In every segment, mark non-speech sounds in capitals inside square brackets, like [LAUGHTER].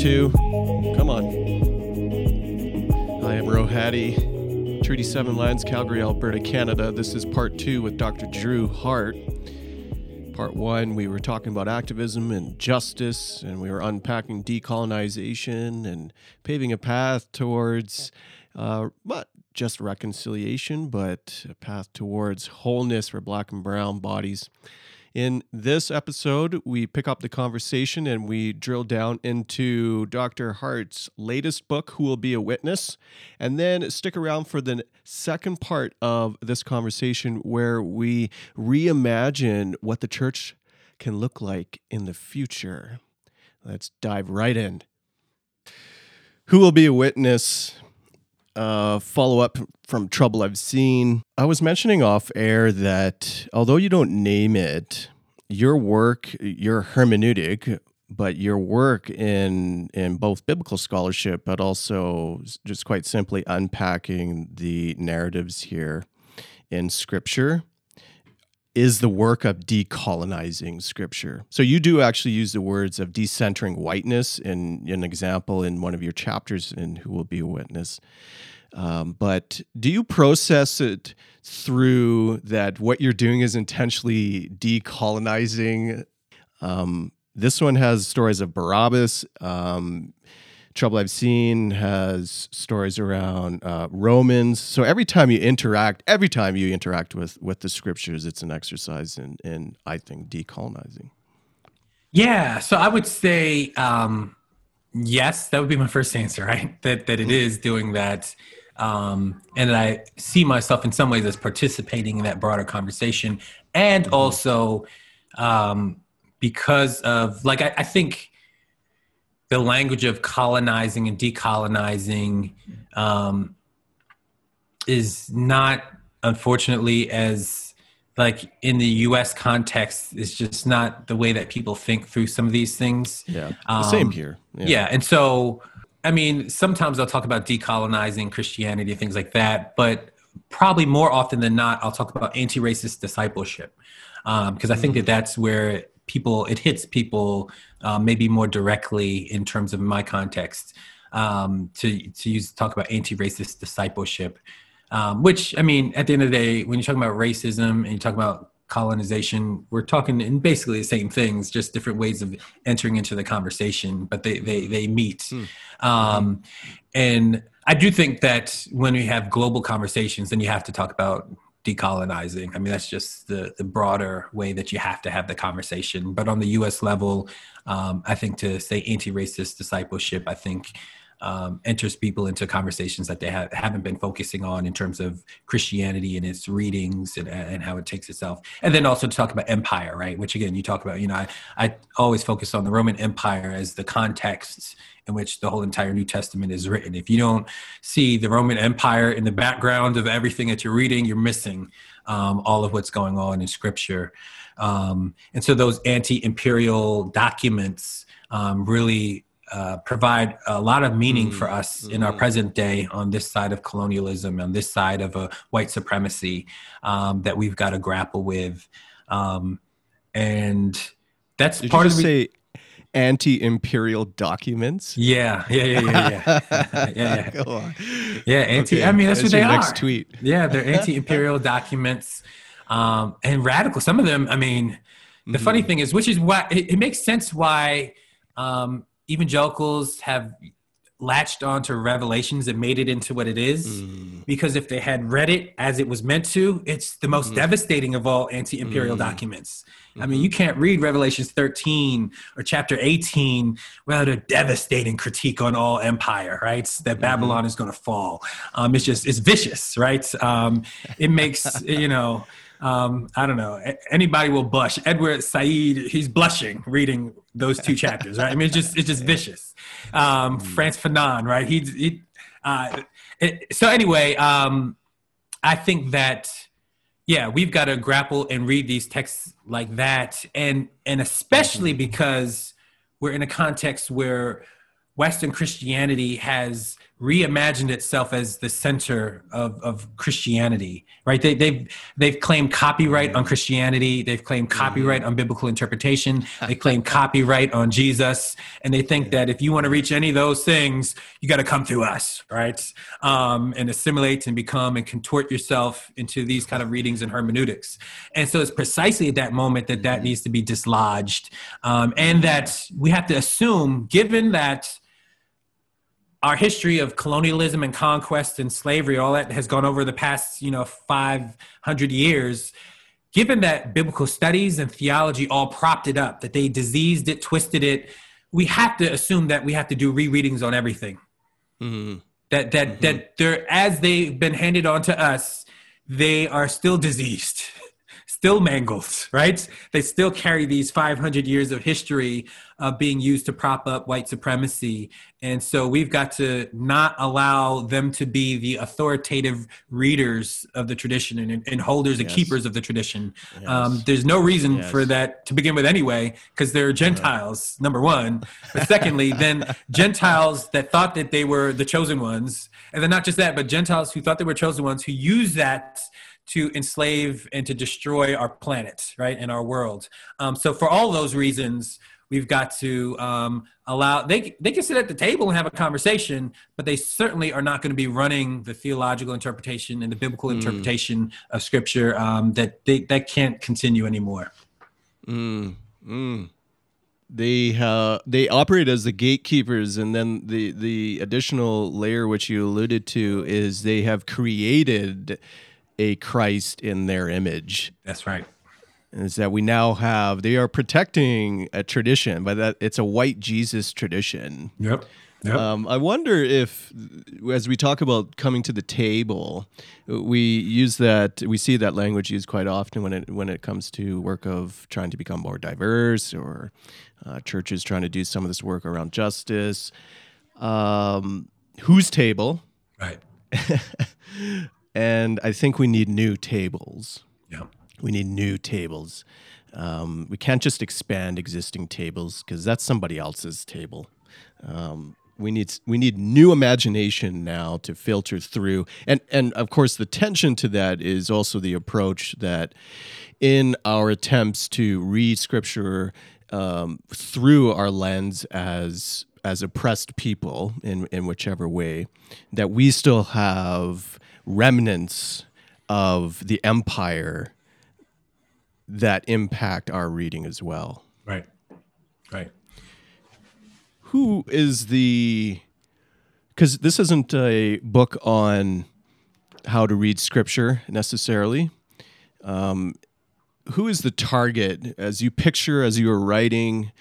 Two. Come on. I am Rohadi, Treaty 7 Lands, Calgary, Alberta, Canada. This is part two with Dr. Drew Hart. Part one, we were talking about activism and justice, and we were unpacking decolonization and paving a path towards uh, not just reconciliation, but a path towards wholeness for black and brown bodies. In this episode, we pick up the conversation and we drill down into Dr. Hart's latest book, Who Will Be a Witness? And then stick around for the second part of this conversation where we reimagine what the church can look like in the future. Let's dive right in. Who Will Be a Witness? Uh, follow up from trouble I've seen. I was mentioning off air that although you don't name it, your work, your hermeneutic, but your work in in both biblical scholarship, but also just quite simply unpacking the narratives here in Scripture is the work of decolonizing scripture. So you do actually use the words of decentering whiteness in, in an example in one of your chapters in Who Will Be a Witness. Um, but do you process it through that what you're doing is intentionally decolonizing? Um, this one has stories of Barabbas. Um, Trouble I've Seen has stories around uh, Romans. So every time you interact, every time you interact with with the scriptures, it's an exercise in, in I think, decolonizing. Yeah. So I would say um, yes. That would be my first answer, right? That that it is doing that um, and I see myself in some ways as participating in that broader conversation, and mm-hmm. also um, because of like I, I, think the language of colonizing and decolonizing um, is not, unfortunately, as like in the U.S. context, it's just not the way that people think through some of these things. Yeah, the same um, here. Yeah. yeah, and so I mean, sometimes I'll talk about decolonizing Christianity, things like that, but probably more often than not, I'll talk about anti-racist discipleship because um, I think that mm. that's where people it hits people uh, maybe more directly in terms of my context um, to to use talk about anti-racist discipleship. Um, which I mean, at the end of the day, when you're talking about racism and you talk about colonization we're talking in basically the same things just different ways of entering into the conversation but they they, they meet hmm. um, and i do think that when we have global conversations then you have to talk about decolonizing. I mean that's just the the broader way that you have to have the conversation. But on the us level um, i think to say anti-racist discipleship i think um, enters people into conversations that they ha- haven't been focusing on in terms of Christianity and its readings and, and how it takes itself. And then also to talk about empire, right? Which again, you talk about, you know, I, I always focus on the Roman Empire as the context in which the whole entire New Testament is written. If you don't see the Roman Empire in the background of everything that you're reading, you're missing um, all of what's going on in Scripture. Um, and so those anti imperial documents um, really uh, provide a lot of meaning mm-hmm. for us mm-hmm. in our mm-hmm. present day on this side of colonialism, on this side of a white supremacy um, that we've got to grapple with. Um, and that's Did part of the say anti-imperial documents. Yeah, yeah, yeah, yeah, yeah, [LAUGHS] yeah. Go on. Yeah, anti. Okay. I mean, that's, that's what they next are. Tweet. Yeah, they're [LAUGHS] anti-imperial documents, um, and radical. Some of them. I mean, the mm-hmm. funny thing is, which is why it, it makes sense why um, evangelicals have latched onto revelations and made it into what it is mm. because if they had read it as it was meant to it's the most mm. devastating of all anti-imperial mm. documents i mean you mm-hmm. can't read revelations 13 or chapter 18 without a devastating critique on all empire right that babylon is going to fall um, it's just it's vicious right um, it makes you know um, I don't know. Anybody will blush. Edward Said, he's blushing reading those two [LAUGHS] chapters, right? I mean, it's just it's just vicious. Um, hmm. Frantz Fanon, right? He, he uh, it, so anyway, um, I think that yeah, we've got to grapple and read these texts like that, and and especially because we're in a context where Western Christianity has reimagined itself as the center of, of Christianity, right? They, they've they've claimed copyright on Christianity. They've claimed copyright on biblical interpretation. They [LAUGHS] claim copyright on Jesus, and they think that if you want to reach any of those things, you got to come through us, right? Um, and assimilate and become and contort yourself into these kind of readings and hermeneutics. And so it's precisely at that moment that that needs to be dislodged, um, and that we have to assume, given that our history of colonialism and conquest and slavery, all that has gone over the past, you know, 500 years, given that biblical studies and theology all propped it up, that they diseased it, twisted it, we have to assume that we have to do rereadings on everything. Mm-hmm. That that mm-hmm. that they're as they've been handed on to us, they are still diseased [LAUGHS] still mangled, right? They still carry these 500 years of history uh, being used to prop up white supremacy. And so we've got to not allow them to be the authoritative readers of the tradition and, and holders yes. and keepers of the tradition. Yes. Um, there's no reason yes. for that to begin with anyway, because they're Gentiles, right. number one. But secondly, [LAUGHS] then Gentiles that thought that they were the chosen ones. And then not just that, but Gentiles who thought they were chosen ones who use that to enslave and to destroy our planet, right, and our world. Um, so for all those reasons, we've got to um, allow they they can sit at the table and have a conversation, but they certainly are not going to be running the theological interpretation and the biblical mm. interpretation of Scripture. Um, that they that can't continue anymore. Mm. Mm. They uh, they operate as the gatekeepers, and then the the additional layer which you alluded to is they have created a Christ in their image. That's right. Is that we now have they are protecting a tradition, but that it's a white Jesus tradition. Yep. Yep. Um, I wonder if, as we talk about coming to the table, we use that we see that language used quite often when it when it comes to work of trying to become more diverse or uh, churches trying to do some of this work around justice. Um, whose table? Right. [LAUGHS] and I think we need new tables. Yeah, we need new tables. Um, we can't just expand existing tables because that's somebody else's table. Um, we need we need new imagination now to filter through, and and of course the tension to that is also the approach that in our attempts to read Scripture um, through our lens as as oppressed people in in whichever way, that we still have remnants of the empire that impact our reading as well. Right. Right. Who is the because this isn't a book on how to read scripture necessarily. Um, who is the target as you picture as you were writing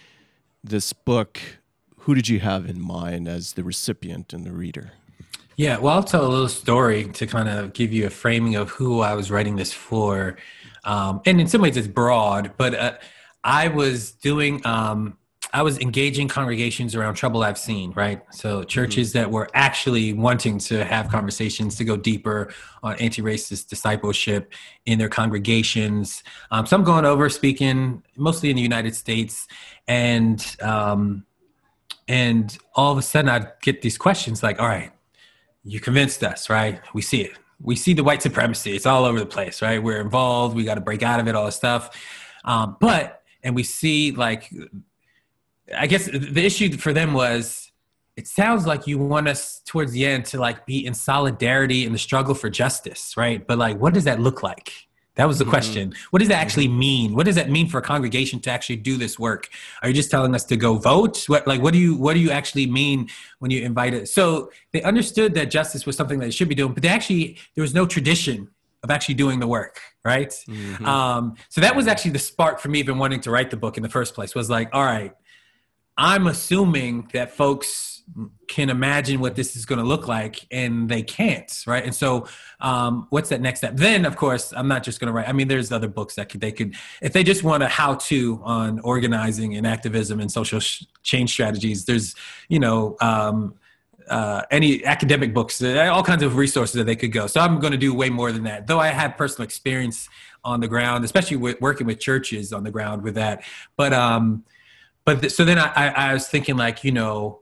this book? Who did you have in mind as the recipient and the reader? Yeah, well, I'll tell a little story to kind of give you a framing of who I was writing this for. Um, and in some ways, it's broad, but uh, I was doing, um, I was engaging congregations around trouble I've seen, right? So churches mm-hmm. that were actually wanting to have conversations to go deeper on anti racist discipleship in their congregations. Um, so I'm going over speaking mostly in the United States. And, um, and all of a sudden, I'd get these questions like, all right, you convinced us, right? We see it. We see the white supremacy. It's all over the place, right? We're involved. We got to break out of it, all this stuff. Um, but, and we see like, I guess the issue for them was it sounds like you want us towards the end to like be in solidarity in the struggle for justice, right? But like, what does that look like? That was the mm-hmm. question. What does that actually mm-hmm. mean? What does that mean for a congregation to actually do this work? Are you just telling us to go vote? What like what do you what do you actually mean when you invite it? So they understood that justice was something that they should be doing, but they actually there was no tradition of actually doing the work, right? Mm-hmm. Um, so that was actually the spark for me even wanting to write the book in the first place. Was like, all right, I'm assuming that folks can imagine what this is going to look like and they can't right and so um, what's that next step then of course i'm not just going to write i mean there's other books that could, they could if they just want a how to on organizing and activism and social sh- change strategies there's you know um, uh, any academic books, uh, all kinds of resources that they could go. So I'm going to do way more than that. Though I have personal experience on the ground, especially with working with churches on the ground with that. But um, but th- so then I, I, I was thinking like you know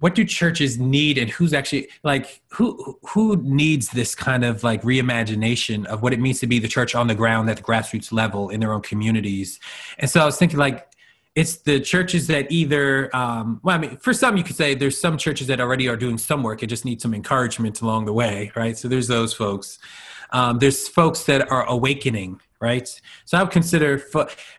what do churches need and who's actually like who who needs this kind of like reimagination of what it means to be the church on the ground at the grassroots level in their own communities? And so i was thinking like it's the churches that either um, well i mean for some you could say there's some churches that already are doing some work. And just need some encouragement along the way right? So there's those folks. Um, there's folks that are awakening right so i would consider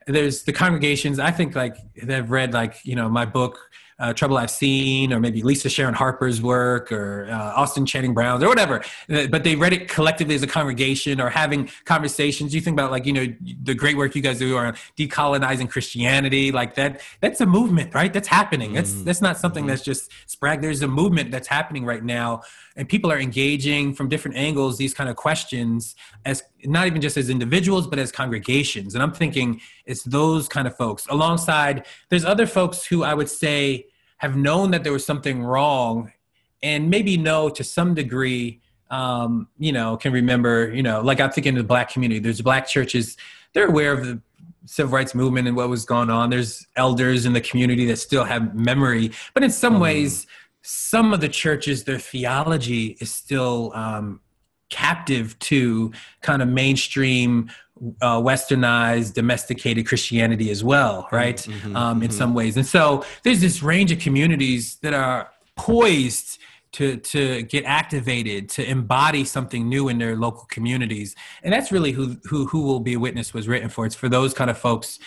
there's the congregations i think like they've read like you know my book uh, Trouble I've Seen, or maybe Lisa Sharon Harper's work, or uh, Austin Channing Brown's, or whatever. Uh, but they read it collectively as a congregation, or having conversations. You think about like you know the great work you guys do around decolonizing Christianity, like that. That's a movement, right? That's happening. That's mm-hmm. that's not something mm-hmm. that's just sprag. There's a movement that's happening right now, and people are engaging from different angles these kind of questions as not even just as individuals but as congregations. And I'm thinking it's those kind of folks alongside. There's other folks who I would say have known that there was something wrong and maybe know to some degree um, you know can remember you know like i'm thinking of the black community there's black churches they're aware of the civil rights movement and what was going on there's elders in the community that still have memory but in some mm. ways some of the churches their theology is still um, captive to kind of mainstream uh, westernized domesticated christianity as well right? Mm-hmm, um, in mm-hmm. some ways. And so there's this range of communities that are poised to to get activated to embody something new in their local communities. And that's really who who who will be a witness was written for. It's for those kind of folks.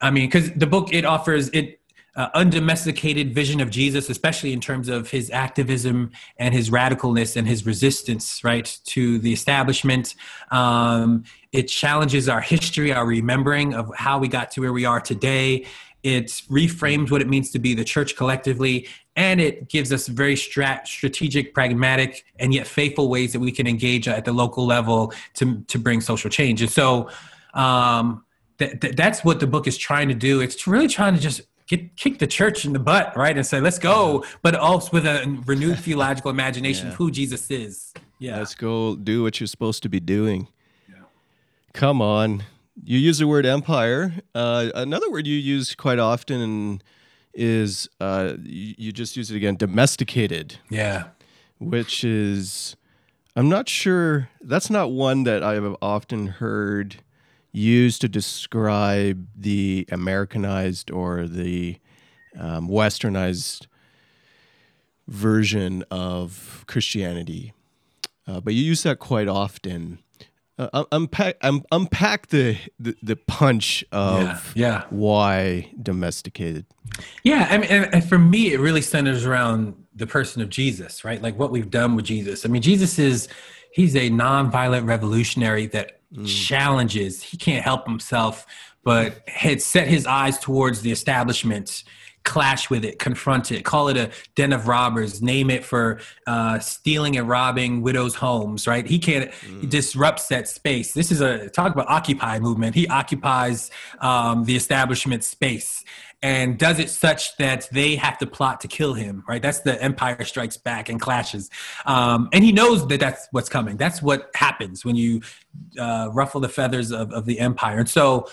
I mean because the book it offers it uh, undomesticated vision of Jesus, especially in terms of his activism and his radicalness and his resistance, right, to the establishment. Um, it challenges our history, our remembering of how we got to where we are today. It reframes what it means to be the church collectively, and it gives us very strat- strategic, pragmatic, and yet faithful ways that we can engage at the local level to, to bring social change. And so, um, th- th- that's what the book is trying to do. It's really trying to just get kick the church in the butt, right, and say, "Let's go," but also with a renewed [LAUGHS] theological imagination yeah. of who Jesus is. Yeah, let's go do what you're supposed to be doing. Yeah. Come on, you use the word empire. Uh, another word you use quite often is uh, you, you just use it again, domesticated. Yeah, which is. I'm not sure. That's not one that I have often heard used to describe the Americanized or the um, westernized version of Christianity. Uh, but you use that quite often. Uh, unpack, um, unpack the, the, the punch of yeah, yeah, why domesticated. Yeah, I mean, and, and for me, it really centers around the person of Jesus, right? Like what we've done with Jesus. I mean, Jesus is he's a nonviolent revolutionary that mm. challenges. He can't help himself, but had set his eyes towards the establishment clash with it, confront it, call it a den of robbers, name it for uh, stealing and robbing widows' homes, right? He can't, mm. he disrupts that space. This is a talk about Occupy movement. He occupies um, the establishment space and does it such that they have to plot to kill him, right? That's the Empire Strikes Back and clashes. Um, and he knows that that's what's coming. That's what happens when you uh, ruffle the feathers of, of the empire. And so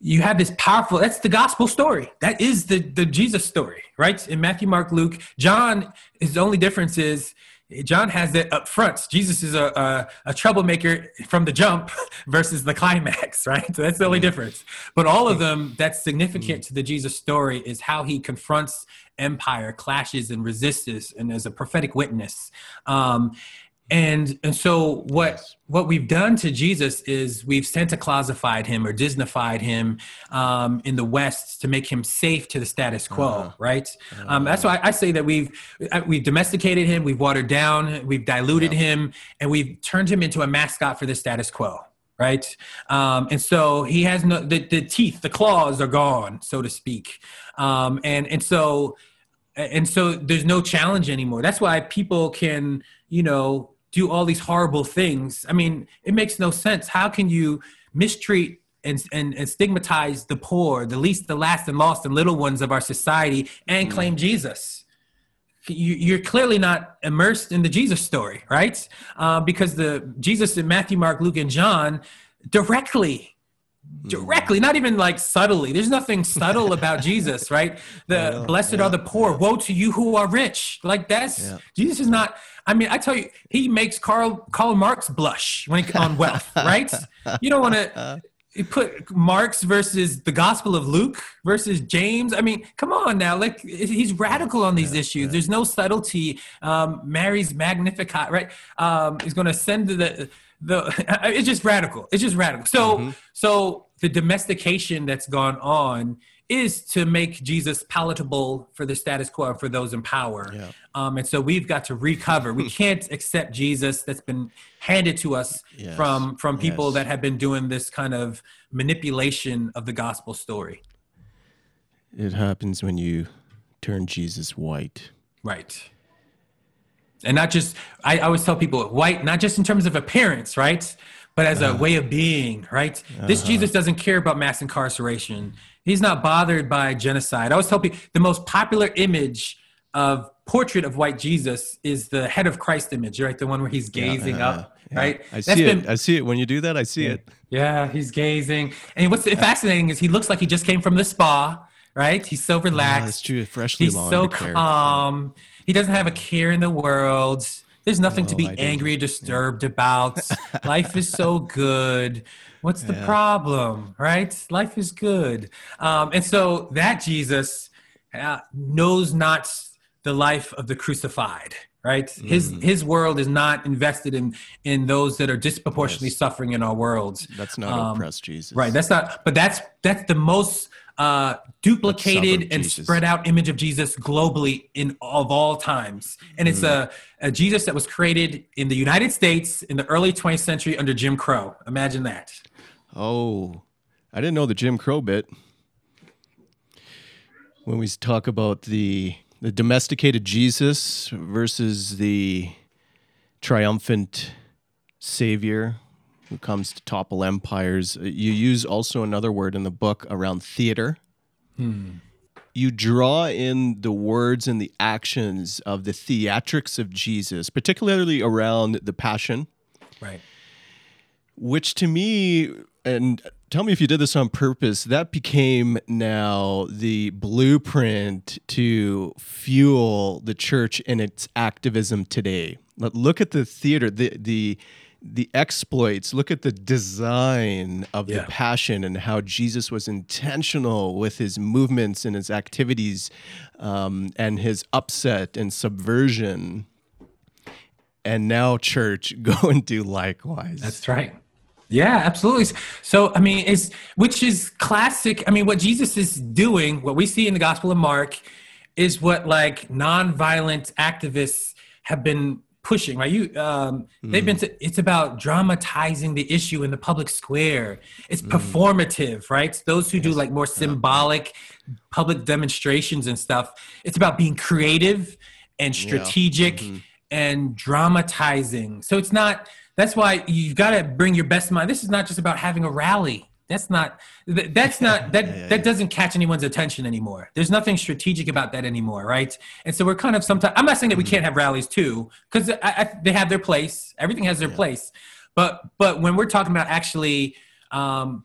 you have this powerful, that's the gospel story. That is the, the Jesus story, right? In Matthew, Mark, Luke, John, his only difference is John has it up front. Jesus is a, a, a, troublemaker from the jump [LAUGHS] versus the climax, [LAUGHS] right? So that's the only mm. difference. But all of them, that's significant mm. to the Jesus story is how he confronts empire, clashes, and resists, and as a prophetic witness. Um, and and so what what we've done to Jesus is we've Santa Clausified him or Disneyfied him um, in the West to make him safe to the status quo, uh-huh. right? Uh-huh. Um, that's why I say that we've uh, we've domesticated him, we've watered down, we've diluted yeah. him, and we've turned him into a mascot for the status quo right? Um, and so he has no the, the teeth, the claws are gone, so to speak. Um, and and so and so there's no challenge anymore. That's why people can, you know, do all these horrible things. I mean, it makes no sense. How can you mistreat and, and, and stigmatize the poor, the least, the last, and lost, and little ones of our society, and claim Jesus? You, are clearly not immersed in the Jesus story, right? Uh, because the Jesus in Matthew, Mark, Luke, and John directly directly, not even like subtly. There's nothing subtle about [LAUGHS] Jesus, right? The blessed are the poor. Woe to you who are rich. Like that's Yeah. Jesus is not. I mean, I tell you, he makes Karl Karl Marx blush when he, comes on wealth, right? You don't want to [LAUGHS] put Marx versus the Gospel of Luke versus James. I mean, come on now, like he's radical on these issues. There's no subtlety. Um, Mary's Magnificat, right? Um, is going to send the the. [LAUGHS] It's just radical. It's just radical. So so the domestication that's gone on is to make Jesus palatable for the status quo for those in power. Yeah. Um, and so we've got to recover. We [LAUGHS] can't accept Jesus that's been handed to us Yes. from from people Yes. that have been doing this kind of manipulation of the gospel story. It happens when you turn Jesus white. Right. And not just I, I always tell people white, not just in terms of appearance, right? But as a uh-huh. way of being, right? This uh-huh. Jesus doesn't care about mass incarceration. He's not bothered by genocide. I always tell people the most popular image of portrait of white Jesus is the head of Christ image, right? The one where he's gazing uh-huh. up, Yeah. right? I see it. I see it. When you do that, I see it. Yeah, he's gazing. And what's fascinating is he looks like he just came from the spa, right? He's so relaxed. Ah, that's true. Freshly He's laundered so hair. calm. He doesn't have a care in the world. There's nothing to be I angry or disturbed about. [LAUGHS] Life is so good. What's the problem, right? Life is good. Um, and so that Jesus uh, knows not the life of the crucified, right? His Mm-hmm. his world is not invested in in those that are disproportionately suffering in our worlds. That's not Um, oppressed Jesus. Right. That's not, but that's that's the most uh, duplicated and Jesus. spread out image of Jesus globally in of all times, and it's a, a Jesus that was created in the United States in the early 20th century under Jim Crow. Imagine that. Oh, I didn't know the Jim Crow bit. When we talk about the the domesticated Jesus versus the triumphant savior who comes to topple empires, uh, you use also another word in the book around theater. You draw in the words and the actions of the theatrics of Jesus, particularly around the passion Right. which to me and tell me if you did this on purpose that became now the blueprint to fuel the church in its activism today But look at the theater the the the exploits look at the design of Yeah. the passion and how jesus was intentional with his movements and his activities um, and his upset and subversion and now church [LAUGHS] go and do likewise That's right. Yeah, absolutely. So, I mean, it's which is classic. I mean, what Jesus is doing, what we see in the Gospel of Mark, is what like nonviolent activists have been pushing. Right? You, um, they've been. Mm. it's about dramatizing the issue in the public square. It's mm. performative, right? Those who do like more symbolic public demonstrations and stuff. It's about being creative and strategic mm-hmm. and dramatizing. So it's not. That's why you've got to bring your best mind. This is not just about having a rally. That's not. That's not. [LAUGHS] That that doesn't catch anyone's attention anymore. There's nothing strategic about that anymore, right? And so we're kind of sometimes. I'm not saying that we can't have rallies too, because I, I, they have their place. Everything has their place. But but when we're talking about actually. Um,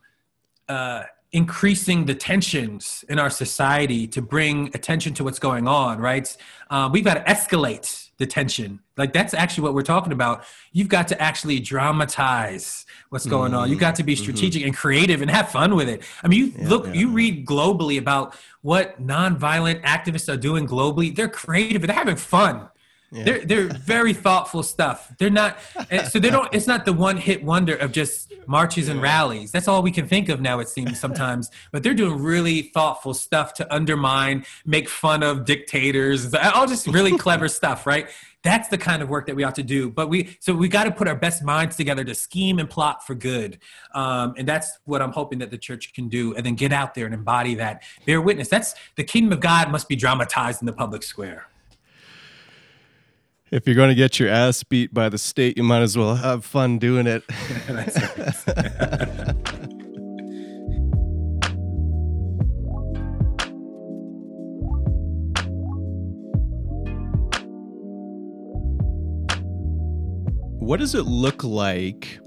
uh, increasing the tensions in our society to bring attention to what's going on, right? Uh, we've got to escalate the tension. Like that's actually what we're talking about. You've got to actually dramatize what's going on. You've got to be mm-hmm. strategic and creative and have fun with it. I mean, you look, you read globally about what nonviolent activists are doing globally. They're creative. They're having fun. They're they're very thoughtful stuff. They're not so they don't. It's not the one hit wonder of just marches and rallies. That's all we can think of now. It seems sometimes, but they're doing really thoughtful stuff to undermine, make fun of dictators, all just really clever [LAUGHS] stuff, right? That's the kind of work that we ought to do. But we so we got to put our best minds together to scheme and plot for good, um, and that's what I'm hoping that the church can do. And then get out there and embody that, bear witness. That's the kingdom of God must be dramatized in the public square. If you're going to get your ass beat by the state, you might as well have fun doing it. [LAUGHS] what does it look like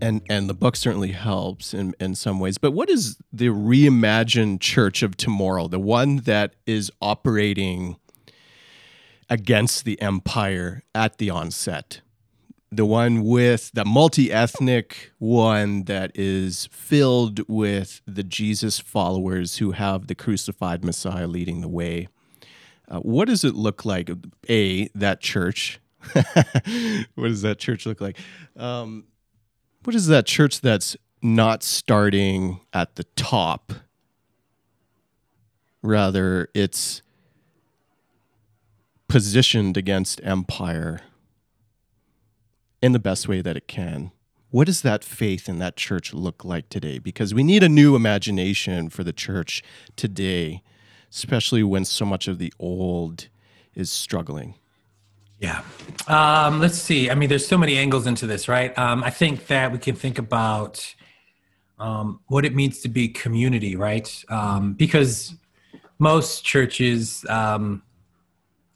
and and the book certainly helps in in some ways but what is the reimagined church of tomorrow the one that is operating against the empire at the onset. The one with the multi-ethnic one that is filled with the jesus followers who have the crucified messiah leading the way. Uh, what does it look like a that church? [LAUGHS] What does that church look like? Um, what is that church that's not starting at the top? Rather, it's positioned against empire in the best way that it can. What does that faith in that church look like today? Because we need a new imagination for the church today, especially when so much of the old is struggling. Yeah. Um, let's see. I mean, there's so many angles into this, right? Um, I think that we can think about um, what it means to be community, right? Um, because most churches um,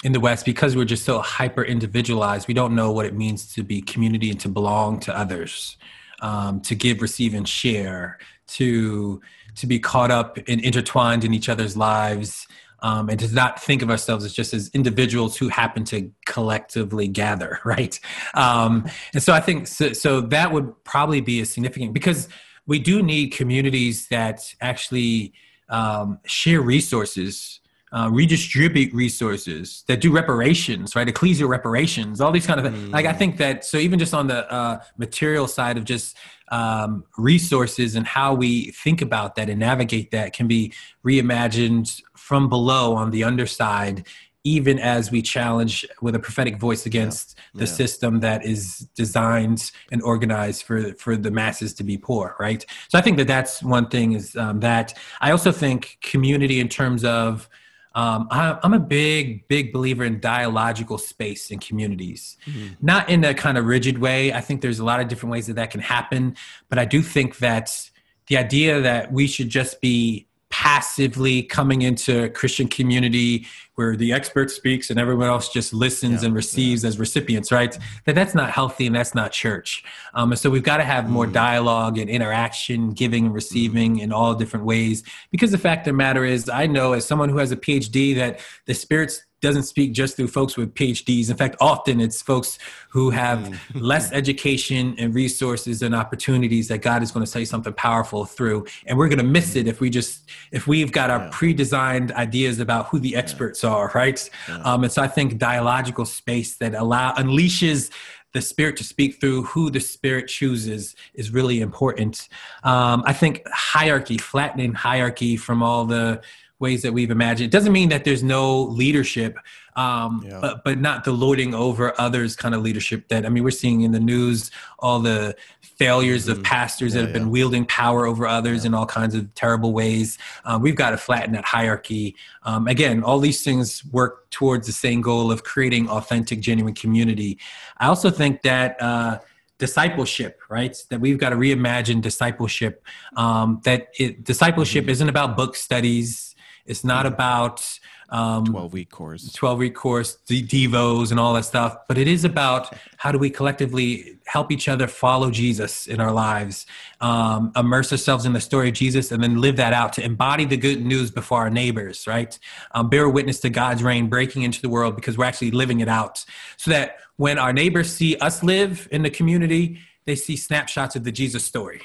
in the West, because we're just so hyper individualized, we don't know what it means to be community and to belong to others, um, to give, receive, and share, to to be caught up and intertwined in each other's lives um, and to not think of ourselves as just as individuals who happen to collectively gather, [LAUGHS] right? Um, and so I think so, so that would probably be a significant because we do need communities that actually um, share resources. Uh, redistribute resources that do reparations, right? Ecclesial reparations, all these kind of things. Mm. Like I think that so even just on the uh, material side of just um, resources and how we think about that and navigate that can be reimagined from below on the underside even as we challenge with a prophetic voice against yeah. the yeah. system that is designed and organized for for the masses to be poor right so i think that that's one thing is um, that i also think community in terms of um, I, am a big, big believer in dialogical space in communities, mm-hmm. not in a kind of rigid way. I think there's a lot of different ways that that can happen, but I do think that the idea that we should just be passively coming into a Christian community where the expert speaks and everyone else just listens yeah, and receives yeah. as recipients, right? That that's not healthy and that's not church. Um, and so we've got to have more mm. dialogue and interaction, giving and receiving mm. in all different ways. Because the fact of the matter is, I know as someone who has a PhD that the Spirit's doesn't speak just through folks with PhDs. In fact, often it's folks who have mm. [LAUGHS] less education and resources and opportunities that God is going to say something powerful through. And we're going to miss it if we just if we've got our pre-designed ideas about who the experts are, right? Um, and so I think dialogical space that allow unleashes the spirit to speak through who the spirit chooses is really important. Um, I think hierarchy, flattening hierarchy from all the ways that we've imagined. It doesn't mean that there's no leadership, um, yeah. but but not the lording over others kind of leadership. That I mean, we're seeing in the news all the failures mm-hmm. of pastors yeah, that have yeah. been wielding power over others in all kinds of terrible ways. Um, we've got to flatten that hierarchy. Um, again, all these things work towards the same goal of creating authentic, genuine community. I also think that. Uh, discipleship right that we've got to reimagine discipleship um, that it, discipleship mm-hmm. isn't about book studies it's not about um, 12 week course. 12 week course the devos and all that stuff but it is about how do we collectively help each other follow jesus in our lives um, immerse ourselves in the story of jesus and then live that out to embody the good news before our neighbors right? Um, bear witness to god's reign breaking into the world because we're actually living it out so that when our neighbors see us live in the community they see snapshots of the jesus story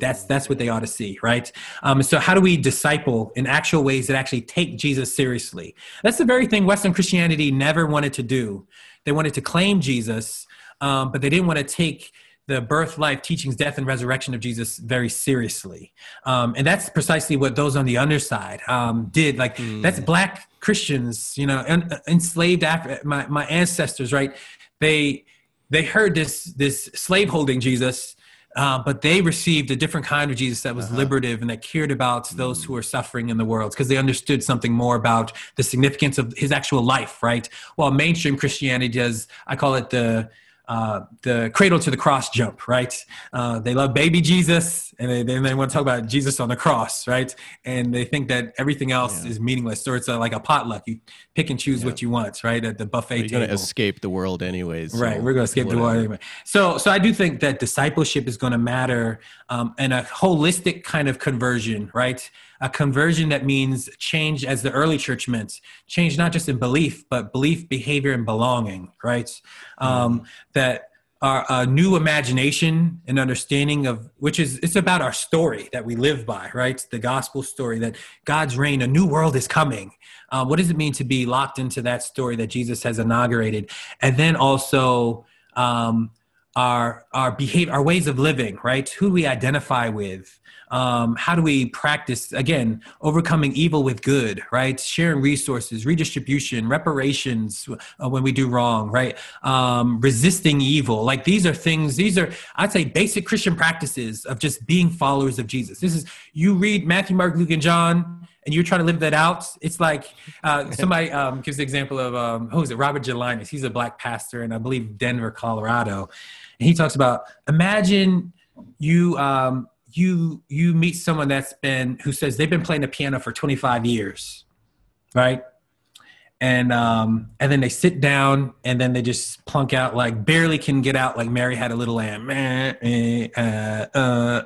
that's that's what they ought to see, right? Um, so how do we disciple in actual ways that actually take Jesus seriously? That's the very thing Western Christianity never wanted to do. They wanted to claim Jesus, um, but they didn't want to take the birth, life, teachings, death, and resurrection of Jesus very seriously. Um, and that's precisely what those on the underside um, did. Like mm. that's black Christians, you know, en- enslaved my my ancestors, right? They they heard this this slaveholding Jesus uh, but they received a different kind of Jesus that was uh-huh. liberative and that cared about mm. those who are suffering in the world because they understood something more about the significance of his actual life, right? While mainstream Christianity does, I call it the uh, the cradle to the cross jump, right? Uh, they love baby Jesus, and they, they want to talk about Jesus on the cross, right? And they think that everything else yeah. is meaningless, So it's a, like a potluck. You pick and choose yeah. what you want, right? At the buffet You're table. going to escape the world anyways. So right, we're going to escape whatever. the world anyway. So, so I do think that discipleship is going to matter, um, and a holistic kind of conversion, right? A conversion that means change as the early church meant. Change not just in belief but belief behavior and belonging right? Um, that our a new imagination and understanding of which is it's about our story that we live by right? The gospel story that god's reign a new world is coming. Um, what does it mean to be locked into that story that jesus has inaugurated? And then also um, our our behavior our ways of living right? Who do we identify with. Um, how do we practice again overcoming evil with good right? Sharing resources redistribution reparations uh, when we do wrong right? Um, resisting evil. Like these are things these are i'd say basic christian practices of just being followers of jesus. This is you read matthew mark luke and john and you're trying to live that out, it's like uh, [LAUGHS] somebody um, gives the example of um, who is it? Robert Gelinas. He's a black pastor in I believe Denver, Colorado, and he talks about imagine you um, you you meet someone that's been who says they've been playing the piano for 25 years right and um and then they sit down and then they just plunk out like barely can get out like mary had a little lamb uh, uh,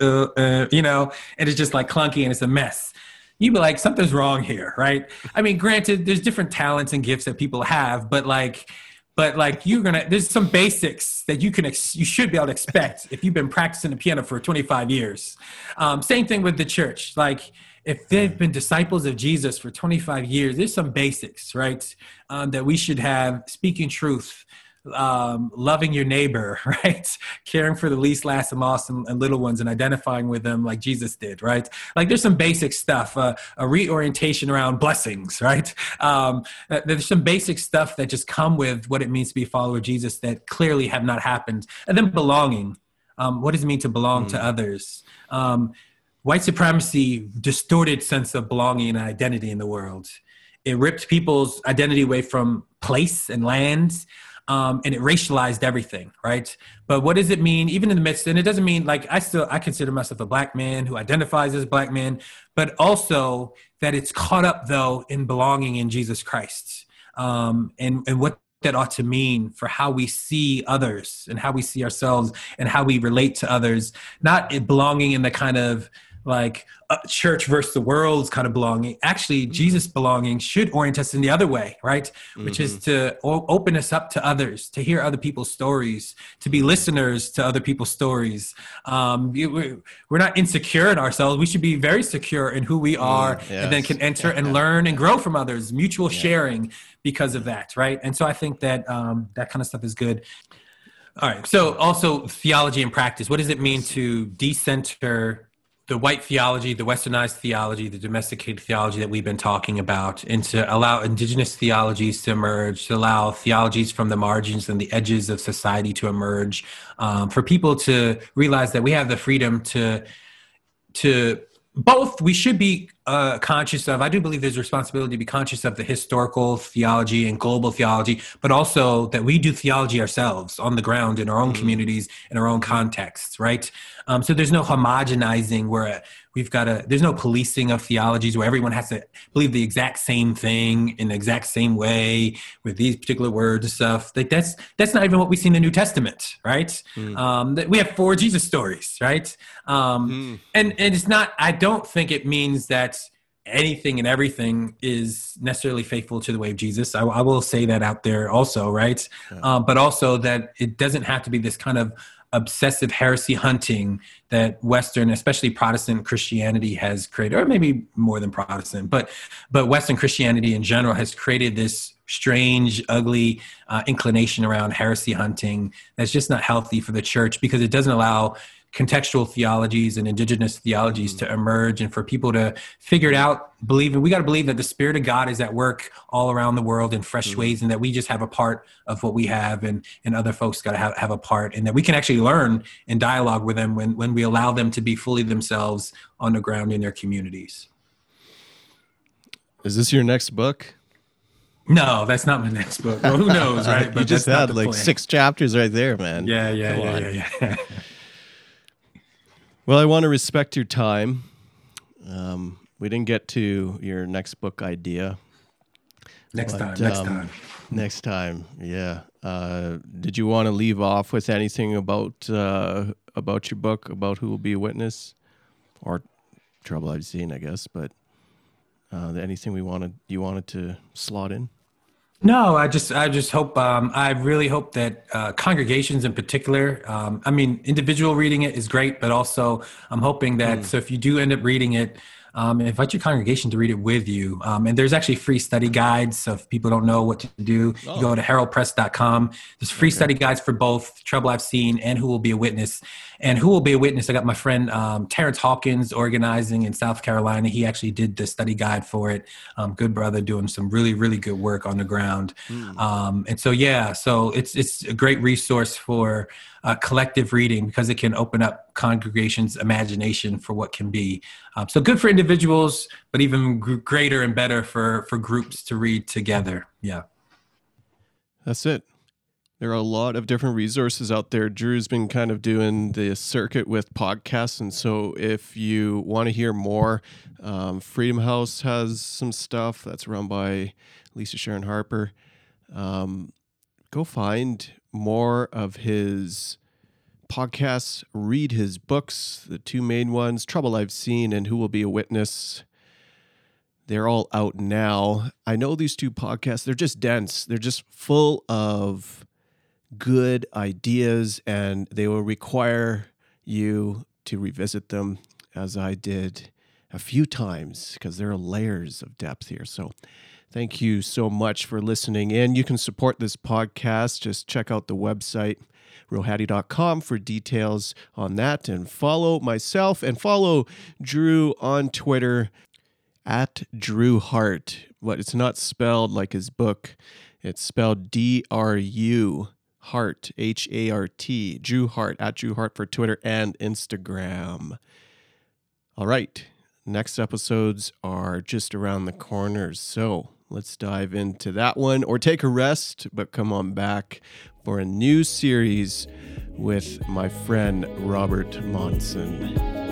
uh, you know and it's just like clunky and it's a mess you'd be like something's wrong here right? I mean granted there's different talents and gifts that people have but like but like you're gonna there's some basics that you can ex- you should be able to expect if you've been practicing the piano for 25 years. Um, same thing with the church. Like if they've been disciples of jesus for 25 years there's some basics right um, that we should have speaking truth um, loving your neighbor, [LAUGHS] right? Caring for the least, last, and lost, and, and, little ones, and identifying with them like Jesus did, right? Like there's some basic stuff, uh, a reorientation around blessings, right? Um, there's some basic stuff that just come with what it means to be a follower of Jesus that clearly have not happened, and then belonging. Um, what does it mean to belong mm. to others? Um, white supremacy distorted sense of belonging and identity in the world. It ripped people's identity away from place and lands um, and it racialized everything, right? But what does it mean, even in the midst? And it doesn't mean like I still I consider myself a black man who identifies as a black man, but also that it's caught up though in belonging in Jesus Christ, um, and and what that ought to mean for how we see others and how we see ourselves and how we relate to others, not belonging in the kind of like uh, church versus the world's kind of belonging. Actually, mm-hmm. Jesus' belonging should orient us in the other way, right? Which mm-hmm. is to o- open us up to others, to hear other people's stories, to be listeners to other people's stories. Um, we're, we're not insecure in ourselves. We should be very secure in who we mm, are, mm, yes. and then can enter yeah. and [LAUGHS] learn and grow from others. Mutual yeah. sharing because of that, right? And so I think that um, that kind of stuff is good. All right. So also theology and practice. What does it mean to decenter the white theology, the westernized theology, the domesticated theology that we've been talking about, and to allow indigenous theologies to emerge, to allow theologies from the margins and the edges of society to emerge, um, for people to realize that we have the freedom to to both we should be uh, conscious of i do believe there's a responsibility to be conscious of the historical theology and global theology but also that we do theology ourselves on the ground in our own mm-hmm. communities in our own contexts right um, so there's no homogenizing where we've got a there's no policing of theologies where everyone has to believe the exact same thing in the exact same way with these particular words and stuff like that's that's not even what we see in the new testament right mm. um, we have four jesus stories right um, mm. and and it's not i don't think it means that anything and everything is necessarily faithful to the way of jesus i, I will say that out there also right yeah. um, but also that it doesn't have to be this kind of obsessive heresy hunting that Western, especially Protestant Christianity has created, or maybe more than Protestant, but but Western Christianity in general has created this strange, ugly uh, inclination around heresy hunting that's just not healthy for the church because it doesn't allow contextual theologies and indigenous theologies mm-hmm. to emerge and for people to figure it out believe and we got to believe that the spirit of god is at work all around the world in fresh mm-hmm. ways and that we just have a part of what we have and and other folks got to have, have a part and that we can actually learn and dialogue with them when when we allow them to be fully themselves on the ground in their communities is this your next book No, that's not my next book. Well, who knows, [LAUGHS] right? you just had like plan. six chapters right there, man. Yeah, yeah, Come yeah, on. yeah, yeah. [LAUGHS] Well, I want to respect your time. Um, we didn't get to your next book idea. next But, time, next um, time. Next time, yeah. Uh, did you want to leave off with anything about uh, about your book, about who will be a witness, or trouble I've seen, I guess? But uh, anything we wanted you wanted to slot in? No, I just, I just hope, um, I really hope that uh, congregations in particular, um, I mean, individual reading it is great, but also I'm hoping that, so if you do end up reading it, um, invite your congregation to read it with you. Um, and there's actually free study guides. So if people don't know what to do, Oh. you go to heraldpress.com. There's free study guides for both Trouble I've Seen and Who Will Be a Witness. And Who Will Be a Witness, I got my friend um, Terrence Hawkins organizing in South Carolina. He actually did the study guide for it. Um, good brother doing some really, really good work on the ground. Um, and so, yeah, so it's, it's a great resource for uh, collective reading because it can open up congregations' imagination for what can be. Um, so good for individuals, but even gr- greater and better for for groups to read together. Yeah. That's it. There are a lot of different resources out there. Drew's been kind of doing the circuit with podcasts. And so if you want to hear more, um, Freedom House has some stuff that's run by Lisa Sharon Harper. Um, go find more of his podcasts, read his books, the two main ones Trouble I've Seen and Who Will Be a Witness. They're all out now. I know these two podcasts, they're just dense. They're just full of good ideas, and they will require you to revisit them as I did a few times because there are layers of depth here. So, thank you so much for listening in. You can support this podcast. Just check out the website, realhattie.com, for details on that. And follow myself and follow Drew on Twitter at Drew Hart. But it's not spelled like his book, it's spelled D R U Hart, H A R T, Drew Hart, at Drew Hart for Twitter and Instagram. All right. Next episodes are just around the corner. So let's dive into that one or take a rest, but come on back for a new series with my friend Robert Monson.